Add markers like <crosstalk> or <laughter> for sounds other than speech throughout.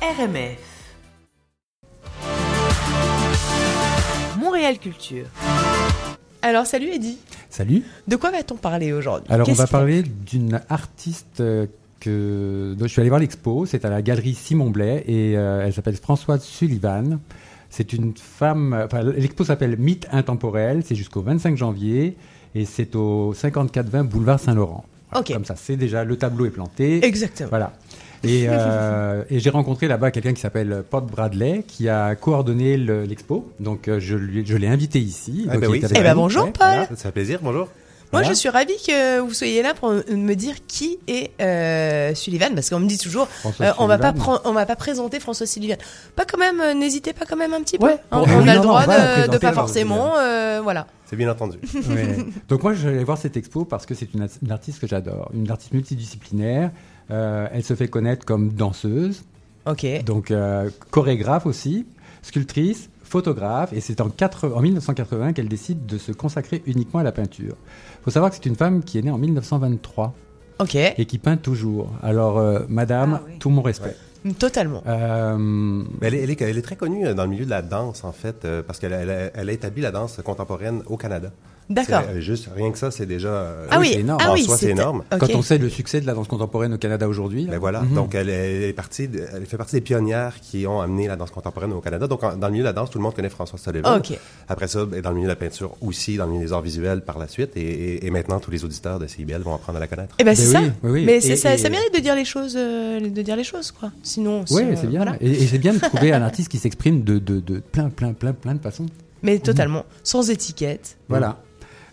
RMF. Montréal Culture. Alors salut Eddy. Salut. De quoi va-t-on parler aujourd'hui? Alors on va parler d'une artiste euh, que dont je suis allé voir l'expo. C'est à la galerie Simon Blais et euh, elle s'appelle Françoise Sullivan. C'est une femme. Enfin, l'expo s'appelle Mythe intemporel. C'est jusqu'au 25 janvier et c'est au 5420 boulevard Saint-Laurent. Voilà, Ok. Comme ça, c'est déjà le tableau est planté. Exactement. Voilà. Et, euh, et j'ai rencontré là-bas quelqu'un qui s'appelle Pod Bradley, qui a coordonné le- l'expo. Donc euh, je, lui- je l'ai invité ici. Ah Donc, ben oui. Eh ben bonjour, Paul. voilà. Ça fait plaisir, bonjour. Moi Voilà. je suis ravie que vous soyez là pour me dire qui est euh, Sullivan parce qu'on me dit toujours François euh, on va pas on va pas présenter François Sullivan. Pas quand même euh, n'hésitez pas quand même un petit peu. Ouais, Hein, on oui, a le non, droit de, de pas forcément euh, voilà. C'est bien entendu. <laughs> Ouais. Donc moi, je vais aller voir cette expo parce que c'est une, une artiste que j'adore, une artiste multidisciplinaire. Euh, elle se fait connaître comme danseuse, OK. donc euh, chorégraphe aussi, sculptrice, photographe, et c'est en, quatre- en 1980 qu'elle décide de se consacrer uniquement à la peinture. Il faut savoir que c'est une femme qui est née en 1923 OK. et qui peint toujours. Alors, euh, madame, Ah oui. tout mon respect. Totalement. Euh, elle, est, elle est- elle est très connue euh, dans le milieu de la danse, en fait, parce qu'elle elle a, elle a établi la danse contemporaine au Canada. D'accord. Juste rien que ça, c'est déjà. euh, Ah oui, c'est énorme. ah En oui, soi, c'est énorme. Quand on sait le succès de la danse contemporaine au Canada aujourd'hui. Ben voilà. Mhm. Donc, elle, est partie, de- elle fait partie des pionnières qui ont amené la danse contemporaine au Canada. Donc, en- dans le milieu de la danse, tout le monde connaît François Sullivan. Après ça, ben, dans le milieu de la peinture aussi, dans le milieu des arts visuels par la suite. Et, et- et maintenant, tous les auditeurs de CIBL vont apprendre à la connaître. Eh ben Ben c'est ça. oui, oui, oui. Mais Et- c'est ça, et- ça mérite de dire les choses euh, de dire les choses quoi. Sinon Oui, c'est euh, bien. voilà. Et, et c'est bien de trouver un artiste qui s'exprime de, de, de plein, plein, plein, plein de façons. Mais totalement sans étiquette. Voilà.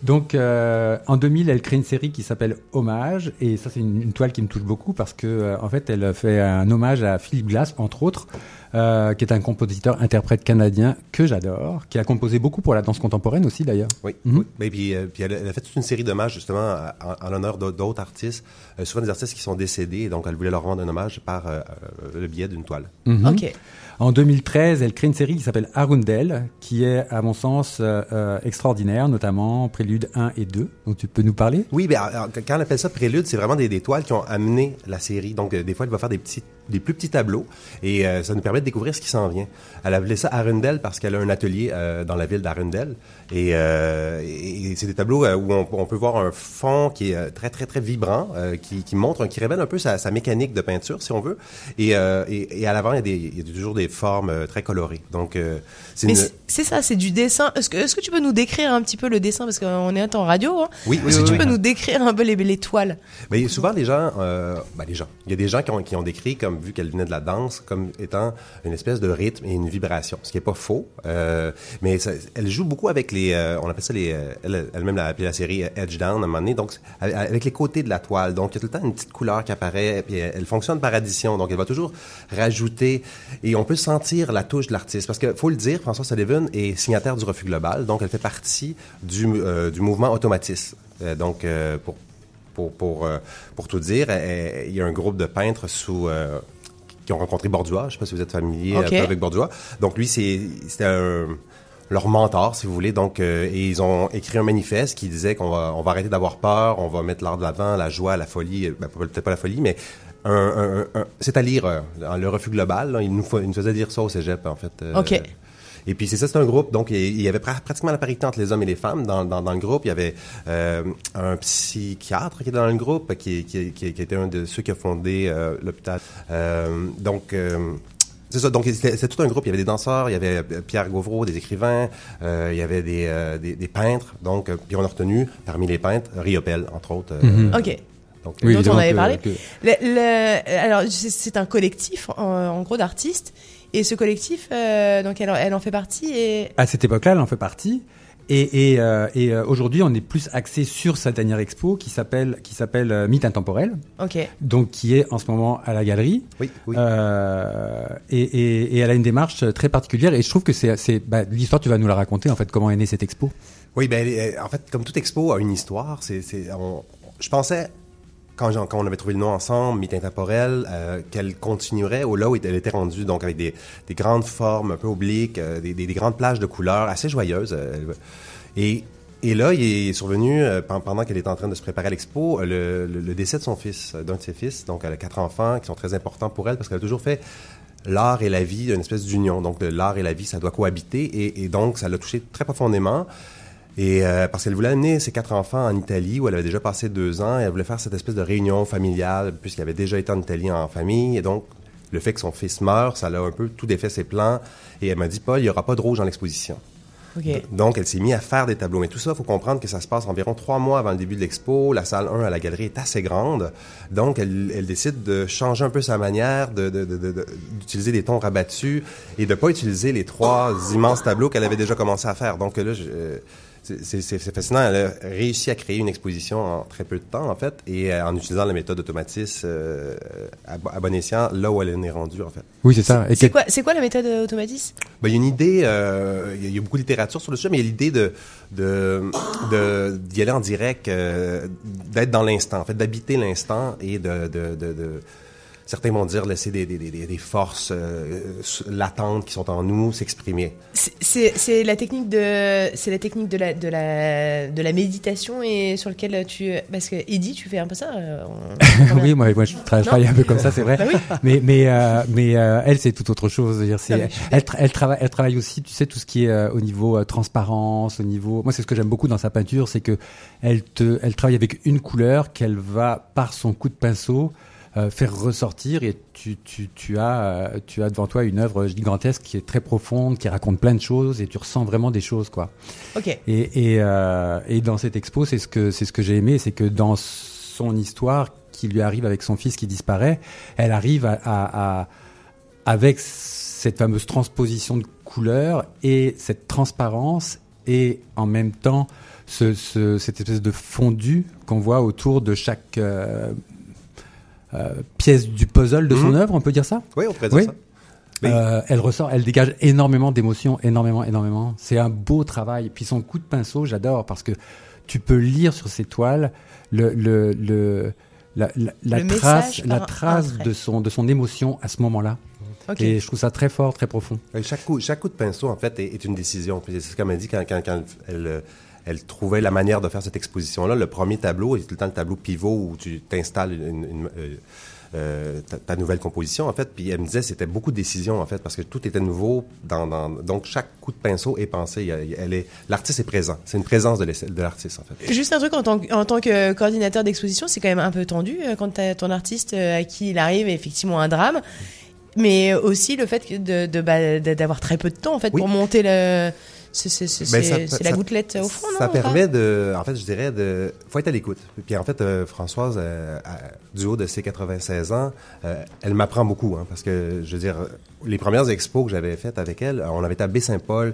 Donc, euh, en 2000, elle crée une série qui s'appelle Hommage, et ça, c'est une, toile qui me touche beaucoup parce que, euh, en fait, elle fait un hommage à Philip Glass, entre autres, euh, qui est un compositeur-interprète canadien que j'adore, qui a composé beaucoup pour la danse contemporaine aussi, d'ailleurs. Oui. Oui. Ben, puis, euh, puis elle, a- elle a fait toute une série d'hommages justement en, en l'honneur d'au- d'autres artistes, euh, souvent des artistes qui sont décédés, et donc elle voulait leur rendre un hommage par le biais d'une toile. Mhm. OK. En 2013, elle crée une série qui s'appelle Arundel, qui est, à mon sens, euh, extraordinaire, notamment Prélude 1 et 2, dont tu peux nous parler? Oui, ben, alors, quand on appelle ça prélude, c'est vraiment des, des toiles qui ont amené la série. Donc, euh, des fois, elle va faire des petits, des plus petits tableaux et euh, ça nous permet de découvrir ce qui s'en vient. Elle a appelé ça Arundel parce qu'elle a un atelier euh, dans la ville d'Arundel et, euh, et- c'est des tableaux où on, on peut voir un fond qui est très, très, très vibrant, qui, qui montre, qui révèle un peu sa, sa mécanique de peinture, si on veut. Et, et, et à l'avant, il y a, des, il y a toujours des formes très colorées. Donc, c'est une... c'est- ça, c'est du dessin. Est-ce que, est-ce que tu peux nous décrire un petit peu le dessin? Parce qu'on est en radio hein Oui, oui, Est-ce que oui, tu oui. peux nous décrire un peu les, les toiles? Mais souvent, les gens, ben, les gens, il y a des gens qui ont, qui ont décrit, comme vu qu'elle venait de la danse, comme étant une espèce de rythme et une vibration, ce qui est pas faux. Euh, mais elle joue beaucoup avec les, euh, on appelle ça les, euh, elle- elle-même l'a appelé la série Edge Down à un moment donné, donc avec- les côtés de la toile. Donc il y a tout le temps une petite couleur qui apparaît, puis elle, fonctionne par addition, donc elle va toujours rajouter, et on peut sentir la touche de l'artiste, parce que faut le dire, François Sullivan est signataire du refus global, donc elle fait partie du, du mouvement automatisme. Euh, donc pour pour, pour, euh, pour tout dire, euh, il y a un groupe de peintres sous, euh, qui ont rencontré Bordua. Je ne sais pas si vous êtes familier avec Bordua. Donc lui, c'est c'était leur mentor, si vous voulez. Donc, euh, et ils ont écrit un manifeste qui disait qu'on va, on va arrêter d'avoir peur, on va mettre l'art de l'avant, la joie, la folie, euh, ben, peut-être pas la folie, mais un, un- un- c'est à lire euh, le refus global. là. il, nous, il nous faisait dire ça au cégep, en fait. euh, Ok. Et puis c'est ça, c'est un groupe. Donc il y avait pra- pratiquement la parité entre les hommes et les femmes dans, dans, dans le groupe. Il y avait euh, un psychiatre qui était dans le groupe, qui, qui, qui, qui était un de ceux qui a fondé euh, l'hôpital. Euh, donc euh, c'est ça. Donc c'était c'était tout un groupe. Il y avait des danseurs, il y avait Pierre Gauvreau, des écrivains, euh, il y avait des, euh, des, des peintres. Donc puis on a retenu parmi les peintres Riopel entre autres. euh, Mhm. Ok. Donc, Oui, dont on avait parlé. que- Le- le- alors c'est- c'est un collectif en, en gros d'artistes et ce collectif euh, donc elle, en- elle en fait partie et À cette époque-là, elle en fait partie. Et, et, euh, et euh, aujourd'hui, on est plus axé sur sa dernière expo qui s'appelle qui s'appelle euh, Mythe intemporel, ok donc qui est en ce moment à la galerie. oui, oui. Euh, et, et, et elle a une démarche très particulière. Et je trouve que c'est c'est bah, l'histoire. Tu vas nous la raconter en fait. Comment est née cette expo Oui, ben, en fait, comme toute expo a une histoire, c'est, c'est, on- je pensais, quand, on avait trouvé le nom ensemble, Mythe intemporel, euh, qu'elle continuerait au là où elle était rendue, donc avec des, des grandes formes un peu obliques, euh, des, des- des grandes plages de couleurs assez joyeuses. euh, et, là, il est survenu, pen- pendant qu'elle était en train de se préparer à l'expo, le, décès de son fils, d'un de ses fils. Donc, elle a quatre enfants qui sont très importants pour elle parce qu'elle a toujours fait l'art et la vie, une espèce d'union. Donc, l'art et la vie, ça doit cohabiter. Et, et donc, ça l'a touché très profondément. Et euh, parce qu'elle voulait amener ses quatre enfants en Italie, où elle avait déjà passé deux ans, et elle voulait faire cette espèce de réunion familiale, puisqu'elle avait déjà été en Italie en famille. Et donc, le fait que son fils meure, ça l'a un peu tout défait ses plans. Et elle m'a dit, Paul, il n'y aura pas de rouge dans l'exposition. Ok. Donc, elle s'est mise à faire des tableaux. Mais tout ça, il faut comprendre que ça se passe environ trois mois avant le début de l'expo. La salle 1 à la galerie est assez grande. Donc, elle, elle décide de changer un peu sa manière, de- de- de- de- de- d'utiliser des tons rabattus et de pas utiliser les trois immenses tableaux qu'elle avait déjà commencé à faire. Donc là, je- euh, c'est- fascinant. Elle a réussi à créer une exposition en très peu de temps, en fait, et euh, en utilisant la méthode automatiste euh, à, bo- à bon escient, là où elle en est rendue, en fait. Oui, c'est ça. C'est quel- quoi, la méthode euh, automatiste Ben, il y a une idée, euh, il y a- il y a beaucoup de littérature sur le sujet, mais il y a l'idée de de de- d'y aller en direct, euh, d'être dans l'instant, en fait, d'habiter l'instant et de, de, de, de- certains vont dire laisser des, des, des, des forces euh, latentes qui sont en nous s'exprimer. C'est- la technique de c'est la technique de la de la de la méditation et sur lequel tu parce que Eddie tu fais un peu ça. euh, on- <laughs> oui, moi, moi je tra- je travaille un peu comme ça, c'est vrai. Bah oui. <laughs> Mais mais euh, mais euh, elle c'est tout autre chose. Dire, c'est elle, tra- elle travaille elle travaille aussi, tu sais, tout ce qui est euh, au niveau euh, transparence, au niveau. Moi, c'est ce que j'aime beaucoup dans sa peinture, c'est que elle te elle travaille avec une couleur qu'elle va par son coup de pinceau euh, faire ressortir et tu, tu, tu as euh, tu as devant toi une œuvre gigantesque qui est très profonde, qui raconte plein de choses et tu ressens vraiment des choses quoi. Ok. Et, et, euh, et dans cette expo, c'est ce que c'est ce que j'ai aimé, c'est que dans son histoire qui lui arrive avec son fils qui disparaît, elle arrive à, à- à- avec cette fameuse transposition de couleurs et cette transparence et en même temps ce, ce- cette espèce de fondu qu'on voit autour de chaque euh, pièce du puzzle de son Mhm. œuvre, on peut dire ça? Oui, on pourrait dire Oui. ça. Euh, elle ressort, elle dégage énormément d'émotions, énormément, énormément. C'est un beau travail. Puis son coup de pinceau, j'adore parce que tu peux lire sur ses toiles le, le, le- la, la, la Le trace, la de son, de son émotion à ce moment-là. Et je trouve ça très fort, très profond. Euh, Chaque coup, chaque coup de pinceau, en fait, est, est une décision. C'est ce qu'elle m'a dit quand, quand, quand elle, euh, elle trouvait la manière de faire cette exposition-là. Le premier tableau est tout le temps le tableau pivot où tu t'installes une, une- euh, euh, ta, ta nouvelle composition, en fait. Puis elle me disait c'était beaucoup de décisions, en fait, parce que tout était nouveau. Dans, dans- donc, chaque coup de pinceau est pensé. Elle est, l'artiste est présent. C'est une présence de, l'artiste, en fait. Juste un truc en tant en tant que coordinateur d'exposition, c'est quand même un peu tendu euh, quand t'as ton artiste à qui il arrive effectivement un drame, mais aussi le fait de- bah, de- d'avoir très peu de temps en fait Oui. pour monter le. C'est Ben, la gouttelette au fond, Ça permet de, en fait, je dirais, de, faut être à l'écoute. Puis en fait, euh, Françoise, euh, à- du haut de ses 96 ans, euh, elle m'apprend beaucoup, hein, parce que, je veux dire, les premières expos que j'avais faites avec elle, on avait été à Baie-Saint-Paul.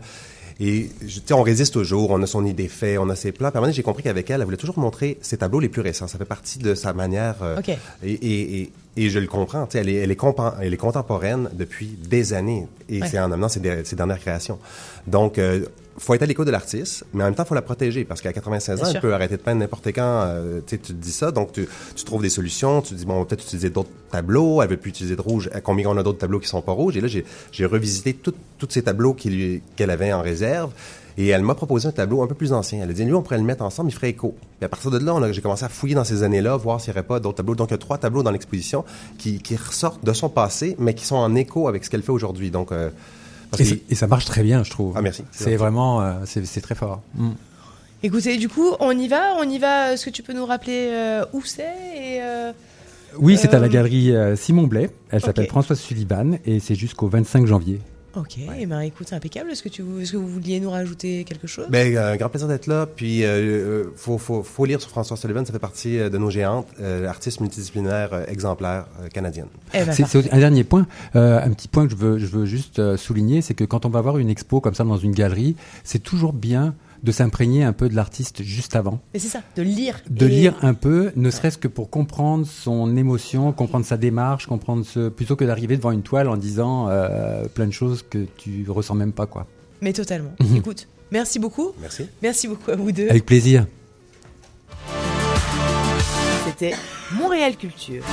Et tu sais, on résiste toujours, on a son idée fait, on a ses plans. Donné, j'ai compris qu'avec elle, elle voulait toujours montrer ses tableaux les plus récents. Ça fait partie de sa manière. euh, Ok. et, et, et, et je le comprends. Tu sais, elle est, elle, est compa- elle est contemporaine depuis des années. Et Ouais. c'est en amenant ses, ses dernières créations. Donc, euh, faut être à l'écoute de l'artiste, mais en même temps, faut la protéger parce qu'à 96 Bien ans, sûr. elle peut arrêter de peindre n'importe quand. euh, tu te dis ça, donc tu, tu trouves des solutions. Tu te dis bon, peut-être utiliser d'autres tableaux. Elle veut plus utiliser de rouge. Combien on a d'autres tableaux qui sont pas rouges Et là, j'ai revisité tous ces tableaux qu'elle avait en réserve. Et elle m'a proposé un tableau un peu plus ancien. Elle a dit, lui, on pourrait le mettre ensemble, il ferait écho. Et à partir de là, j'ai commencé à fouiller dans ces années-là, voir s'il n'y aurait pas d'autres tableaux. Donc, il y a trois tableaux dans l'exposition qui, qui ressortent de son passé, mais qui sont en écho avec ce qu'elle fait aujourd'hui. Donc, euh, parce Et, que- ça- et ça marche très bien, je trouve. Ah, merci. C'est vraiment, euh, c'est très fort. Mm. Écoutez, du coup, on y va, on y va. Est-ce que tu peux nous rappeler euh, où c'est et euh, Oui, c'est à la Euh, galerie euh, Simon Blais. Elle s'appelle. Françoise Sullivan et c'est jusqu'au 25 janvier. Ok, eh ben écoute, c'est impeccable. Est-ce que tu, est-ce que vous vouliez nous rajouter quelque chose? Ben, un grand plaisir d'être là. Puis, euh, euh, faut, faut, faut lire sur François Sullivan. Ça fait partie euh, de nos géantes, euh, artiste multidisciplinaire euh, exemplaire euh, canadienne. Eh ben, C'est un dernier point, euh, un petit point que je veux, je veux juste euh, souligner, c'est que quand on va voir une expo comme ça dans une galerie, c'est toujours bien de s'imprégner un peu de l'artiste juste avant, Mais c'est ça, de lire. de Et- lire un peu, ne serait-ce que pour comprendre son émotion, comprendre sa démarche, comprendre ce, plutôt que d'arriver devant une toile en disant euh, plein de choses que tu ressens même pas quoi. Mais totalement. Mhm. Écoute, merci beaucoup. Merci. Merci beaucoup à vous deux. Avec plaisir. C'était Montréal Culture.